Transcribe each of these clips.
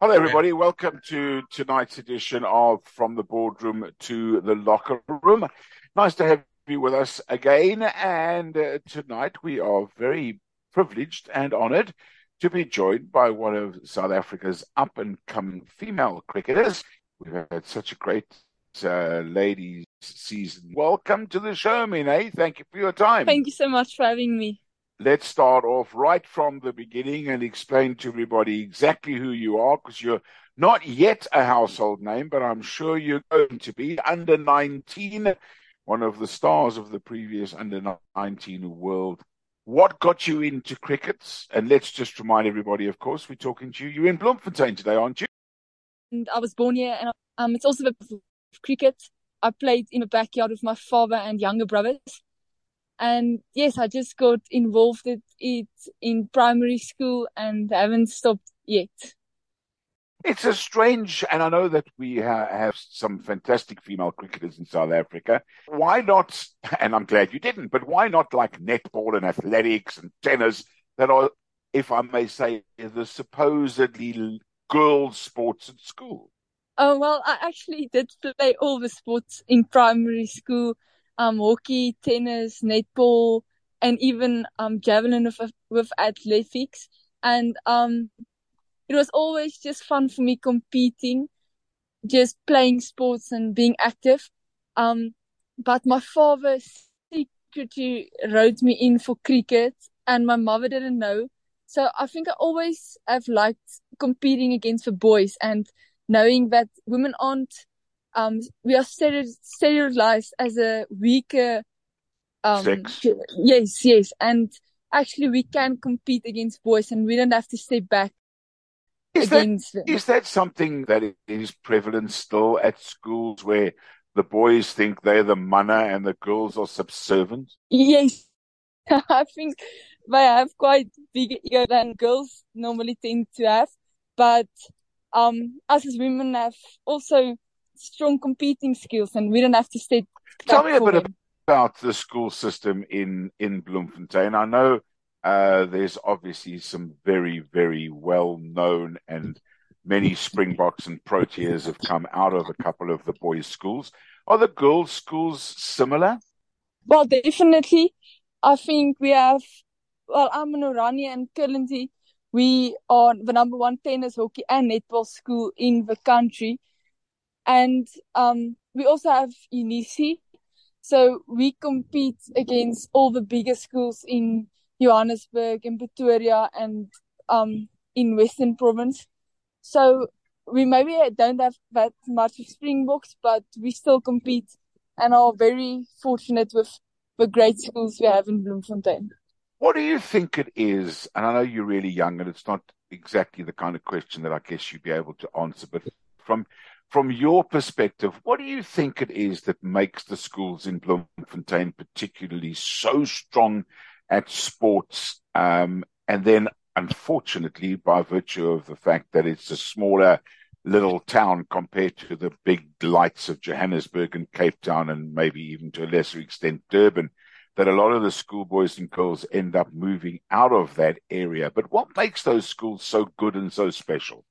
Hello, everybody. Welcome to tonight's edition of From the Boardroom to the Locker Room. Nice to have you with us again. And uh, tonight we are very privileged and honoured to be joined by one of South Africa's up and coming female cricketers. We've had such a great uh, ladies season. Welcome to the show, Miane. Thank you for your time. Thank you so much for having me. Let's start off right from the beginning and explain to everybody exactly who you are because you're not yet a household name, but I'm sure you're going to be under 19, one of the stars of the previous under 19 world. What got you into cricket? And let's just remind everybody, of course, we're talking to you. You're in Bloemfontein today, aren't you? And I was born here, and um, it's also the cricket. I played in the backyard with my father and younger brothers. And yes, I just got involved in it in primary school and haven't stopped yet. It's a strange, and I know that we ha- have some fantastic female cricketers in South Africa. Why not, and I'm glad you didn't, but why not like netball and athletics and tennis that are, if I may say, the supposedly girls' sports at school? Oh, well, I actually did play all the sports in primary school um, hockey, tennis, netball, and even um, javelin with, with athletics. And um, it was always just fun for me competing, just playing sports and being active. Um, but my father secretly wrote me in for cricket, and my mother didn't know. So I think I always have liked competing against the boys and knowing that women aren't um, we are sterilized as a weaker, um, Sex. yes, yes. And actually we can compete against boys and we don't have to stay back is against that, them. Is that something that is prevalent still at schools where the boys think they're the manna and the girls are subservient? Yes. I think they have quite bigger ego than girls normally tend to have. But um, us as women have also strong competing skills and we don't have to stay. Tell me a bit them. about the school system in, in Bloemfontein. I know uh, there's obviously some very, very well known and many Springboks and Proteas have come out of a couple of the boys' schools. Are the girls' schools similar? Well, definitely. I think we have, well, I'm in Oranje and currently we are the number one tennis, hockey and netball school in the country. And um, we also have Eunice. So we compete against all the bigger schools in Johannesburg, in Pretoria, and um, in Western Province. So we maybe don't have that much of Springboks, but we still compete and are very fortunate with the great schools we have in Bloemfontein. What do you think it is? And I know you're really young and it's not exactly the kind of question that I guess you'd be able to answer, but from from your perspective, what do you think it is that makes the schools in Bloemfontein particularly so strong at sports? Um, and then, unfortunately, by virtue of the fact that it's a smaller little town compared to the big lights of Johannesburg and Cape Town, and maybe even to a lesser extent Durban, that a lot of the schoolboys and girls end up moving out of that area. But what makes those schools so good and so special?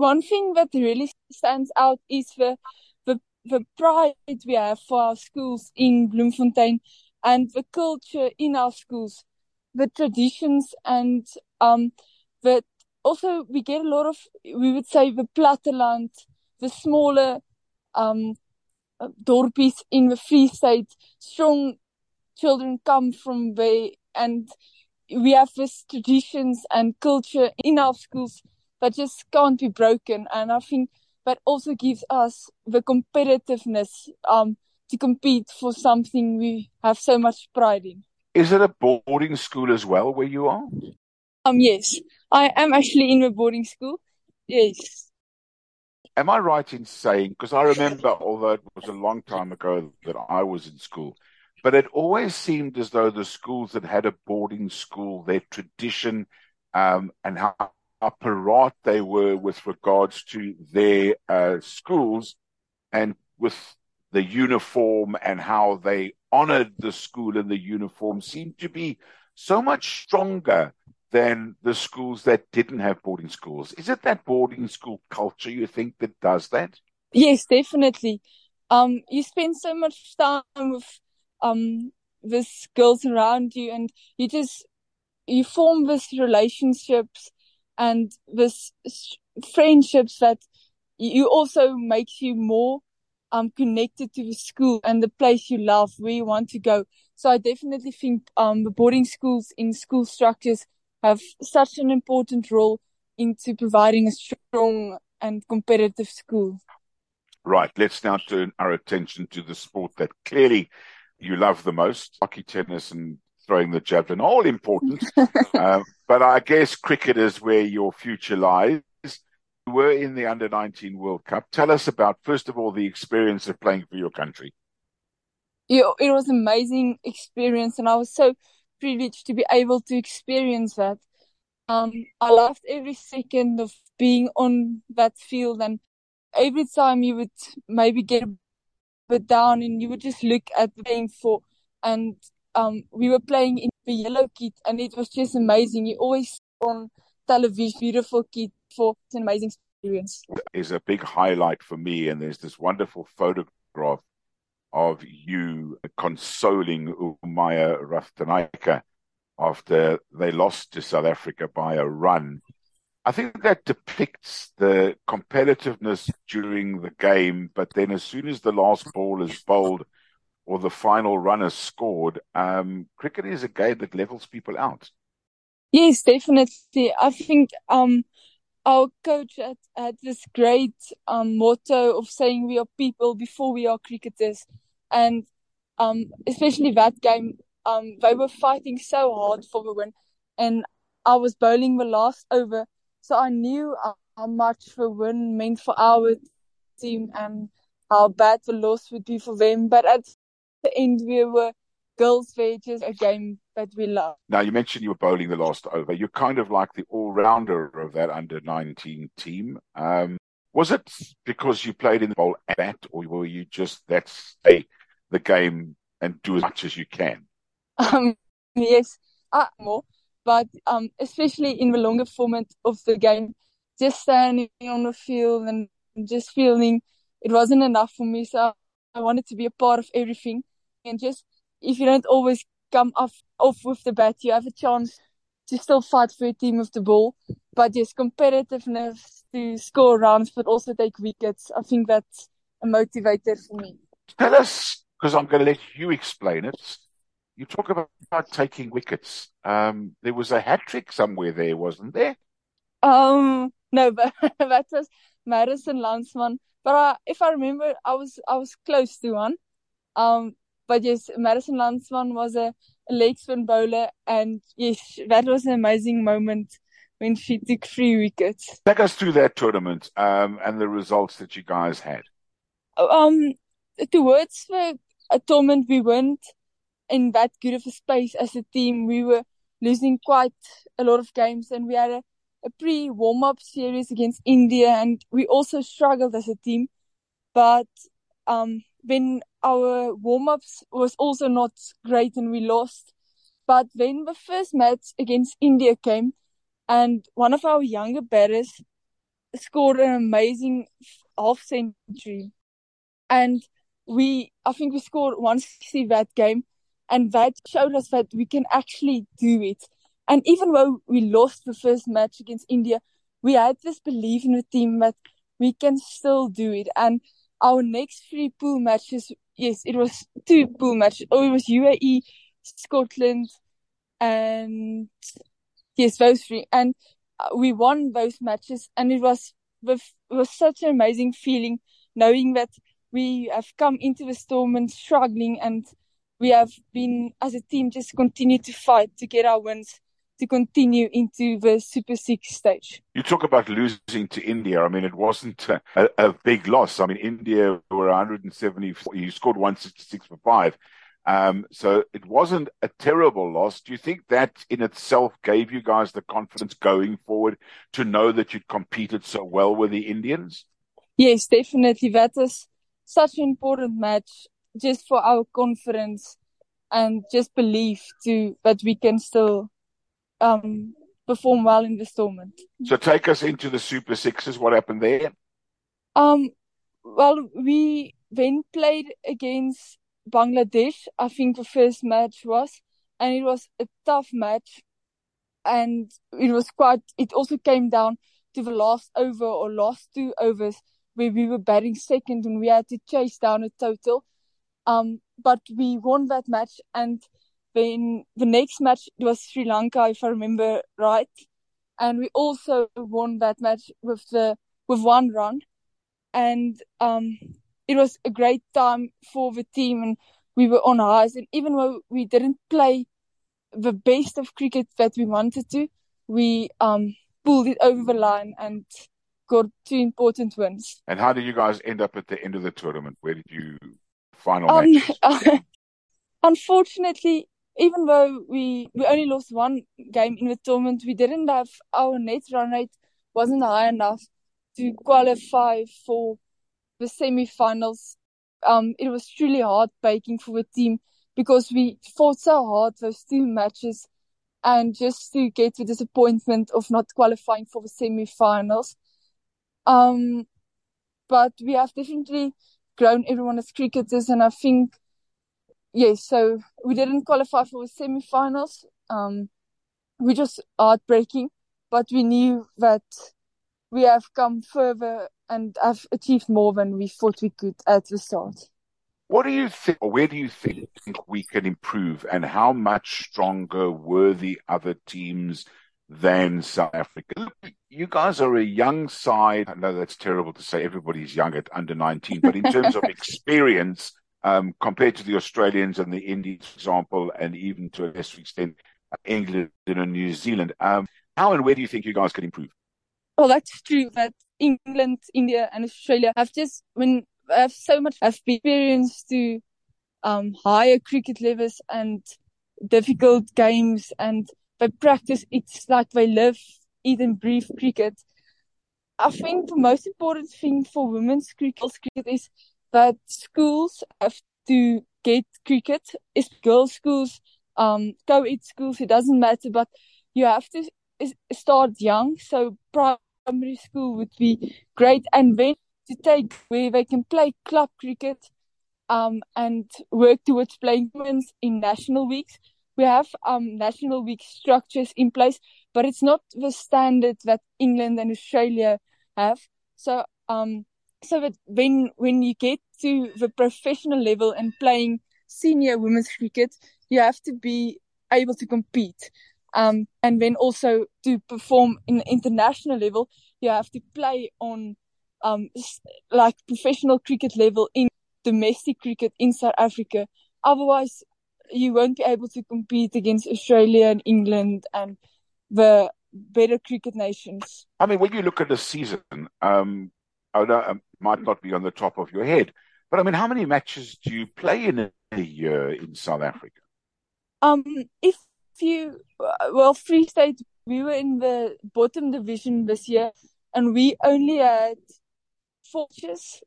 One thing that really stands out is the, the, the pride we have for our schools in Bloemfontein and the culture in our schools, the traditions and, um, the, also we get a lot of, we would say the platteland, the smaller, um, dorpies in the Free State, strong children come from there and we have this traditions and culture in our schools that just can't be broken. And I think that also gives us the competitiveness um, to compete for something we have so much pride in. Is it a boarding school as well where you are? Um, yes, I am actually in a boarding school. Yes. Am I right in saying, because I remember, although it was a long time ago that I was in school, but it always seemed as though the schools that had a boarding school, their tradition um, and how apparat they were with regards to their uh, schools and with the uniform and how they honored the school and the uniform seemed to be so much stronger than the schools that didn't have boarding schools. Is it that boarding school culture you think that does that? Yes, definitely. Um, you spend so much time with um with girls around you, and you just you form these relationships and this friendships that you also makes you more um connected to the school and the place you love where you want to go. So I definitely think um the boarding schools in school structures have such an important role into providing a strong and competitive school. Right. Let's now turn our attention to the sport that clearly you love the most, hockey, tennis, and throwing the javelin, all important. uh, but I guess cricket is where your future lies. You were in the under 19 World Cup. Tell us about, first of all, the experience of playing for your country. Yeah, it was an amazing experience, and I was so privileged to be able to experience that. Um, I loved every second of being on that field, and every time you would maybe get a bit down, and you would just look at the playing for, and um, we were playing in the yellow kit, and it was just amazing. You always on television, beautiful kit for an amazing experience. Is a big highlight for me, and there's this wonderful photograph of you consoling Umaya Ratnayake after they lost to South Africa by a run. I think that depicts the competitiveness during the game, but then as soon as the last ball is bowled or the final run is scored, um, cricket is a game that levels people out. Yes, definitely. I think um, our coach had, had this great um, motto of saying we are people before we are cricketers. And um, especially that game, um, they were fighting so hard for the win. And I was bowling the last over. So I knew how much the win meant for our team and how bad the loss would be for them. But at the end, we were girls' wages, a game that we love. Now, you mentioned you were bowling the last over. You're kind of like the all rounder of that under 19 team. Um, was it because you played in the bowl at that, or were you just that's a the game and do as much as you can? Um, yes, uh, more, but um, especially in the longer format of the game, just standing on the field and just feeling it wasn't enough for me. So I wanted to be a part of everything, and just if you don't always come off off with the bat, you have a chance to still fight for your team with the ball. But yes, competitiveness to score runs, but also take wickets. I think that's a motivator for me. Tell us because I'm going to let you explain it. You talk about, about taking wickets. Um, there was a hat trick somewhere there, wasn't there? Um, no, but that was Madison Landsman. But uh, if I remember, I was I was close to one. Um, but yes, Madison Landsman was a, a leg spin bowler, and yes, that was an amazing moment when she took three wickets. Take us through that tournament um, and the results that you guys had. Um, towards the a tournament we weren't in that good of a space as a team. We were losing quite a lot of games and we had a, a pre warm up series against India and we also struggled as a team. But um, when our warm ups was also not great and we lost. But when the first match against India came and one of our younger batters scored an amazing half century and we, I think we scored 160 that game, and that showed us that we can actually do it. And even though we lost the first match against India, we had this belief in the team that we can still do it. And our next three pool matches, yes, it was two pool matches. Oh, it was UAE, Scotland, and yes, those three. And uh, we won those matches, and it was with it was such an amazing feeling knowing that we have come into the tournament struggling and we have been as a team just continue to fight to get our wins to continue into the Super Six stage. You talk about losing to India. I mean, it wasn't a, a big loss. I mean, India were 174. You scored 166 for five. Um, so it wasn't a terrible loss. Do you think that in itself gave you guys the confidence going forward to know that you'd competed so well with the Indians? Yes, definitely. That is such an important match just for our confidence and just belief to that we can still um perform well in this tournament. So take us into the Super Sixes. What happened there? Um, well, we then played against Bangladesh. I think the first match was, and it was a tough match, and it was quite. It also came down to the last over or last two overs where we were batting second and we had to chase down a total. Um, but we won that match, and then the next match was Sri Lanka, if I remember right, and we also won that match with the with one run, and um, it was a great time for the team, and we were on highs. And even though we didn't play the best of cricket that we wanted to, we um pulled it over the line and got two important wins. And how did you guys end up at the end of the tournament? Where did you final Um, match? unfortunately, even though we we only lost one game in the tournament, we didn't have our net run rate wasn't high enough to qualify for the semi-finals. Um, it was truly heartbreaking for the team because we fought so hard those two matches, and just to get the disappointment of not qualifying for the semi-finals. Um, but we have definitely grown everyone as cricketers, and I think yes, so we didn't qualify for the semi-finals. Um, we just heartbreaking, but we knew that we have come further and have achieved more than we thought we could at the start. What do you think, or where do you think we can improve, and how much stronger were the other teams than South Africa? You guys are a young side. I know that's terrible to say. Everybody's young at under 19, but in terms of experience, um, compared to the Australians and the Indians, for example, and even to a lesser extent, England and New Zealand, um, how and where do you think you guys can improve? Well, that's true that England, India, and Australia have just when have so much have experience to um higher cricket levels and difficult games, and they practice. It's like they live, eat, and breathe cricket. I think the most important thing for women's cricket is that schools have to get cricket. It's girls' schools, um, co-ed schools. It doesn't matter, but you have to start young. So primary school would be great, and then to take where they can play club cricket, um, and work towards playing women's in national weeks. We have um national week structures in place, but it's not the standard that England and Australia have. So um so that when when you get to the professional level and playing senior women's cricket, you have to be able to compete. Um, and then also to perform in international level, you have to play on um like professional cricket level in domestic cricket in South Africa. Otherwise, you won't be able to compete against Australia and England and the better cricket nations. I mean, when you look at the season, um, I know might not be on the top of your head, but I mean, how many matches do you play in a, year in South Africa? Um, if you, well, Free State, we were in the bottom division this year, and we only had four matches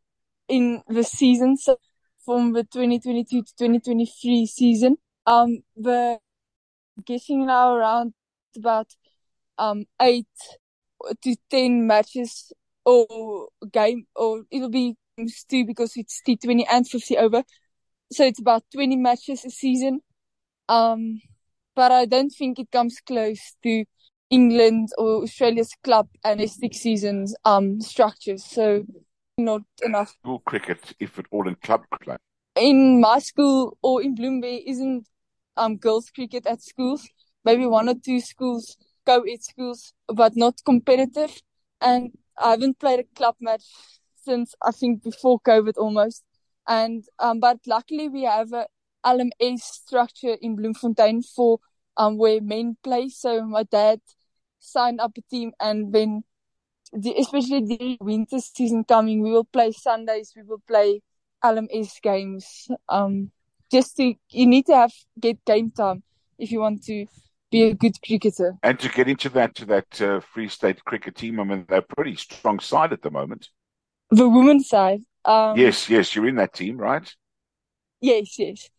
in the season. So from the 2022 to 2023 season, um, we're getting now around about um eight to ten matches or game, or it'll be games too because it's T20 and 50 over. So it's about 20 matches a season. Um, but I don't think it comes close to England or Australia's club and domestic seasons um structures. So not enough. School cricket, if at all, in club cricket. In my school or in Bloom isn't um girls cricket at schools. Maybe one or two schools, co-ed schools, but not competitive. And I haven't played a club match since I think before COVID almost. And um, but luckily we have a LMS structure in Bloemfontein for um where men play. So my dad signed up a team, and then the, especially the winter season coming, we will play Sundays. We will play LMS games. Um, just to you need to have get game time if you want to be a good cricketer. And to get into that to that uh, Free State cricket team, I mean, they're a pretty strong side at the moment. The women's side. Um, Yes, yes, you're in that team, right? Yes, yes.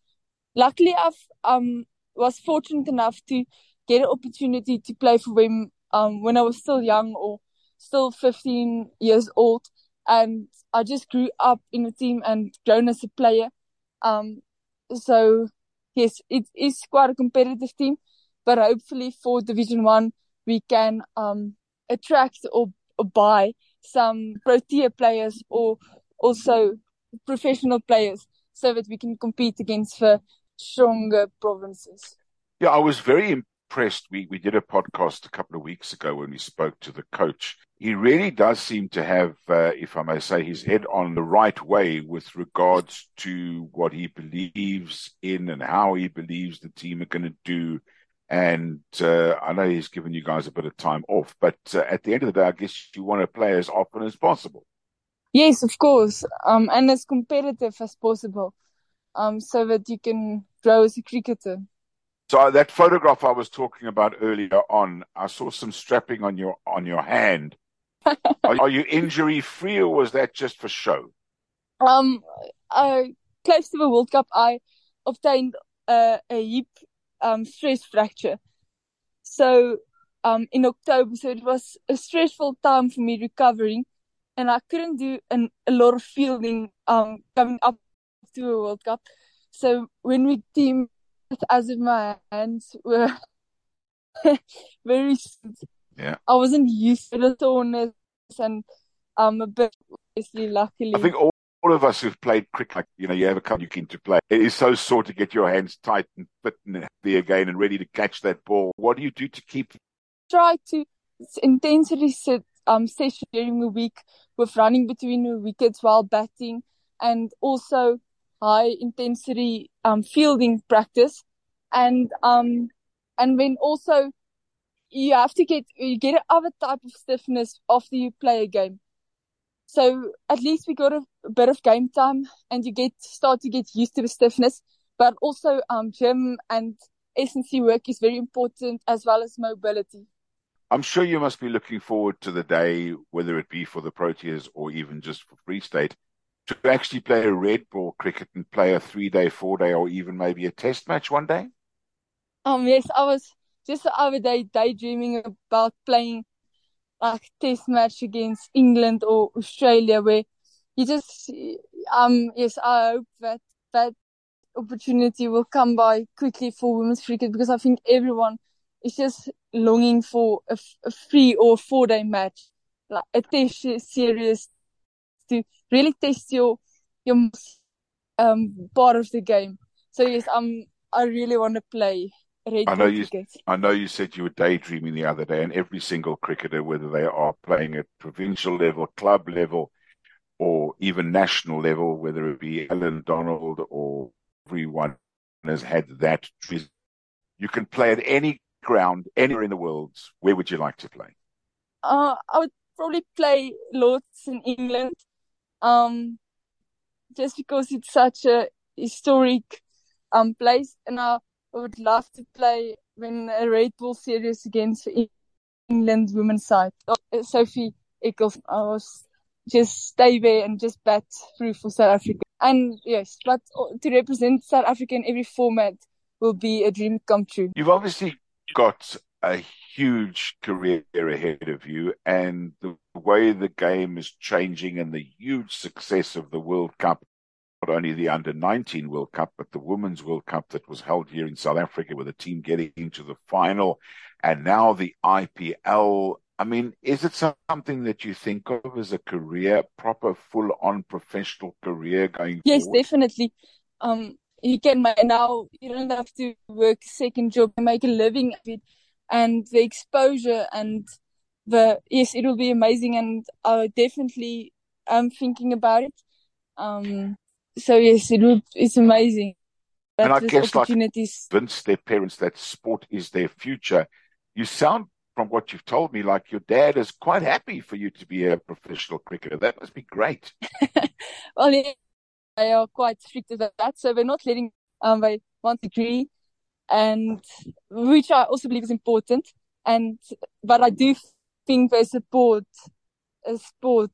Luckily, I've um was fortunate enough to get an opportunity to play for them um, when I was still young or still 15 years old. And I just grew up in the team and grown as a player. Um, so yes, it is quite a competitive team, but hopefully for Division One, we can um, attract or, or buy some Protea players or also professional players so that we can compete against the stronger provinces. Yeah, I was very impressed. We we did a podcast a couple of weeks ago when we spoke to the coach. He really does seem to have, uh, if I may say, his head on the right way with regards to what he believes in and how he believes the team are going to do. And uh, I know he's given you guys a bit of time off, but uh, at the end of the day, I guess you want to play as often as possible. Yes, of course, um, and as competitive as possible, um, so that you can grow as a cricketer. So that photograph I was talking about earlier on, I saw some strapping on your on your hand. are, are, you injury free, or was that just for show? Um, uh, close to the World Cup, I obtained uh, a hip um, stress fracture. So um, in October, so it was a stressful time for me recovering, and I couldn't do an, a lot of fielding um, coming up to a World Cup. So when we team as if my hands were very yeah I wasn't used to the soreness and um a bit obviously luckily I think all, all of us who've played cricket like you know you have a couple you keen to play. It is so sore to get your hands tight and fit and be again and ready to catch that ball. What do you do to keep try to intensity sit um session during the week with running between the wickets while batting and also high intensity um, fielding practice, and um, and then also you have to get you get another type of stiffness after you play a game. So at least we got a, a bit of game time, and you get start to get used to the stiffness. But also, um, gym and S&C work is very important as well as mobility. I'm sure you must be looking forward to the day, whether it be for the Proteas or even just for Free State, to actually play a red ball cricket and play a three day, four day, or even maybe a test match one day? Um, yes, I was just the other day daydreaming about playing like test match against England or Australia where you just, um, yes, I hope that that opportunity will come by quickly for women's cricket because I think everyone is just longing for a, a three or four day match, like a test series to really test your your um part of the game. So yes, I'm I really want to play red I know you. Cricket. I know you said you were daydreaming the other day, and every single cricketer, whether they are playing at provincial level, club level, or even national level, whether it be Allan Donald or everyone has had that. Dream. You can play at any ground, anywhere in the world. Where would you like to play? Uh, I would probably play Lords in England um, just because it's such a historic um place, and I would love to play when a red ball series against England women's side. Oh, uh, Sophie Eccles, I was just stay there and just bat through for South Africa. And yes, but uh, to represent South Africa in every format will be a dream come true. You've obviously got a huge career ahead of you, and the way the game is changing and the huge success of the World Cup, not only the under 19 World Cup, but the Women's World Cup that was held here in South Africa with a team getting into the final, and now the IPL. I mean, is it something that you think of as a career, proper, full on professional career going yes, forward? definitely. Um, you can now, you don't have to work a second job and make a living of it and the exposure and the yes, it will be amazing, and I definitely am thinking about it. Um, so yes, it will. It's amazing. and I guess like convince their parents that sport is their future. You sound, from what you've told me, like your dad is quite happy for you to be a professional cricketer. That must be great. well, yeah, they are quite strict about that, so they're not letting um they want degree and which I also believe is important. And but I do think they support a sport.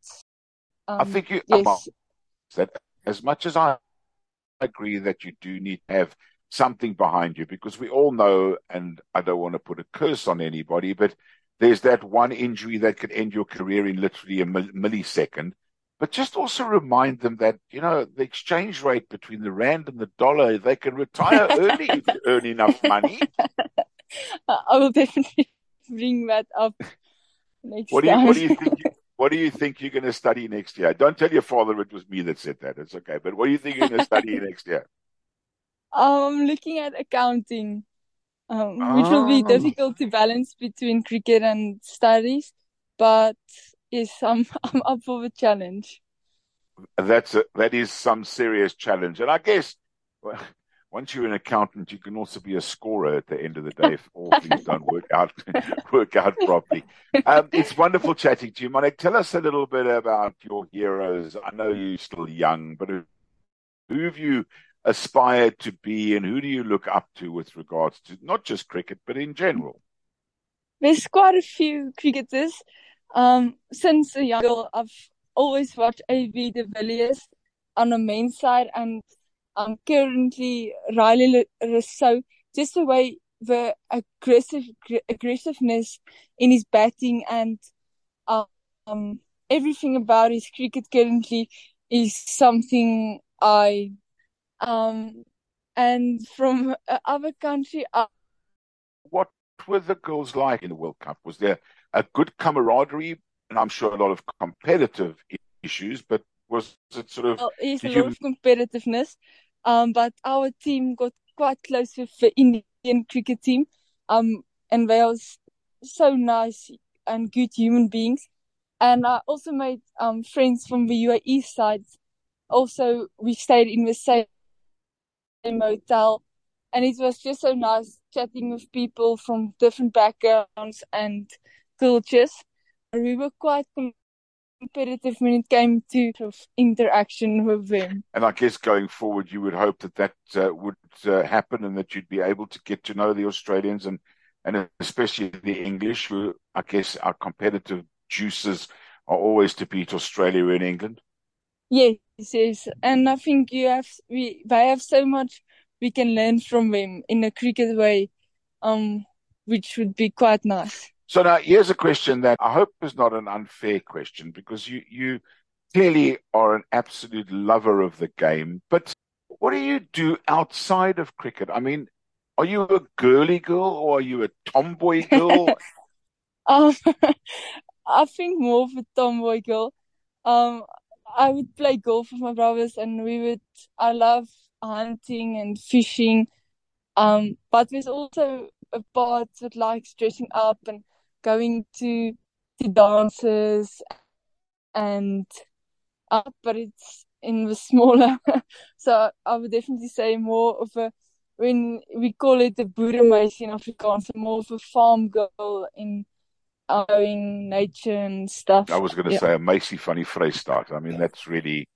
Um, I think you yes. that as much as I agree that you do need to have something behind you because we all know, and I don't want to put a curse on anybody, but there's that one injury that could end your career in literally a millisecond. But just also remind them that, you know, the exchange rate between the rand and the dollar, they can retire early if you earn enough money. I will definitely bring that up next what do you, time. What do you think? What do you think you're going to study next year? Don't tell your father it was me that said that. It's okay. But what do you think you're going to study next year? I'm looking at accounting, um, which will be Oh. difficult to balance between cricket and studies. But yes, I'm I'm up for the challenge. That's a, that is some serious challenge. And I guess well, once you're an accountant, you can also be a scorer at the end of the day if all things don't work out work out properly. Um, it's wonderful chatting to you, Monik. Tell us a little bit about your heroes. I know you're still young, but who, have you aspired to be, and who do you look up to with regards to not just cricket but in general? There's quite a few cricketers. Um, since a young girl, I've always watched AB de Villiers on the main side, and um, currently Rilee Rossouw. Just the way the aggressive aggressiveness in his batting and um everything about his cricket currently is something I um and from other country I What were the girls like in the World Cup? Was there a good camaraderie? And I'm sure a lot of competitive issues, but was it sort of well, there's a lot you of competitiveness. Um, but our team got quite close with the Indian cricket team. Um, and they are so nice and good human beings. And I also made um friends from the UAE side. Also, we stayed in the same hotel, and it was just so nice chatting with people from different backgrounds and cultures. We were quite competitive when it came to sort of interaction with them. And I guess going forward, you would hope that that uh, would uh, happen and that you'd be able to get to know the Australians and, and especially the English, who I guess our competitive juices are always to beat Australia and England. Yes, yes. And I think you have we they have so much we can learn from them in a cricket way, um, which would be quite nice. So now here's a question that I hope is not an unfair question because you, you clearly are an absolute lover of the game. But what do you do outside of cricket? I mean, are you a girly girl or are you a tomboy girl? Um, I think more of a tomboy girl. Um, I would play golf with my brothers, and we would. I love hunting and fishing. Um, but there's also a part that likes dressing up and going to to dances and up, but it's in the smaller. so I would definitely say more of a when we call it the boeremeis in Afrikaans, more of a farm girl in knowing nature and stuff. I was going to Yeah. say a Macy funny phrase start. I mean, that's really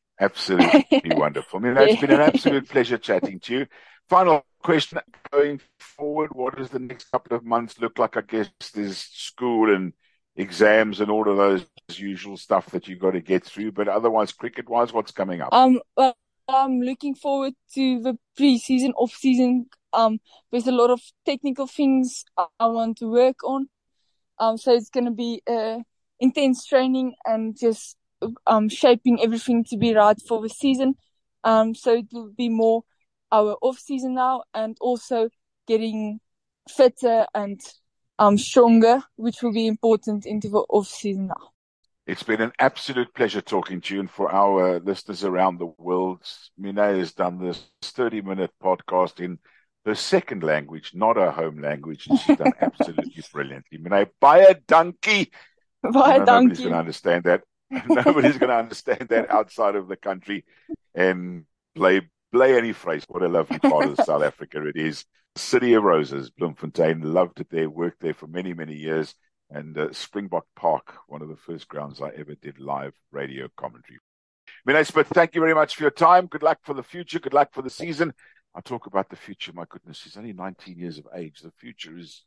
absolutely wonderful. I mean, it's been an absolute pleasure chatting to you. Final question going forward, what does the next couple of months look like? I guess there's school and exams and all of those usual stuff that you've got to get through. But otherwise, cricket wise, what's coming up? Um, well, I'm looking forward to the pre-season, off-season. Um, there's a lot of technical things I want to work on. Um, so it's gonna be uh intense training and just um shaping everything to be right for the season. Um, so it will be more our off-season now and also getting fitter and um stronger, which will be important into the off-season now. It's been an absolute pleasure talking to you. And for our listeners around the world, Miane has done this 30 minute podcast in her second language, not her home language. And she's done absolutely brilliantly. Miane, baie dankie. I Baie know nobody's dankie. going to understand that. nobody's going to understand that outside of the country. And play, play any phrase. What a lovely part of South Africa it is. City of Roses, Bloemfontein. Loved it there. Worked there for many, many years. And uh, Springbok Park, one of the first grounds I ever did live radio commentary. Miane Smit, thank you very much for your time. Good luck for the future. Good luck for the season. I talk about the future. My goodness, she's only 19 years of age. The future is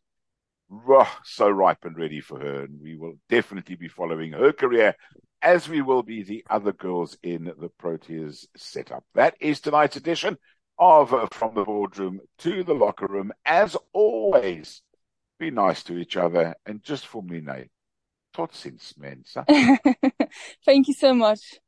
rah, so ripe and ready for her. And we will definitely be following her career as we will be the other girls in the Proteas setup. That is tonight's edition of From the Boardroom to the Locker Room. As always, be nice to each other. And just for me, Nay, tot ziens. Thank you so much.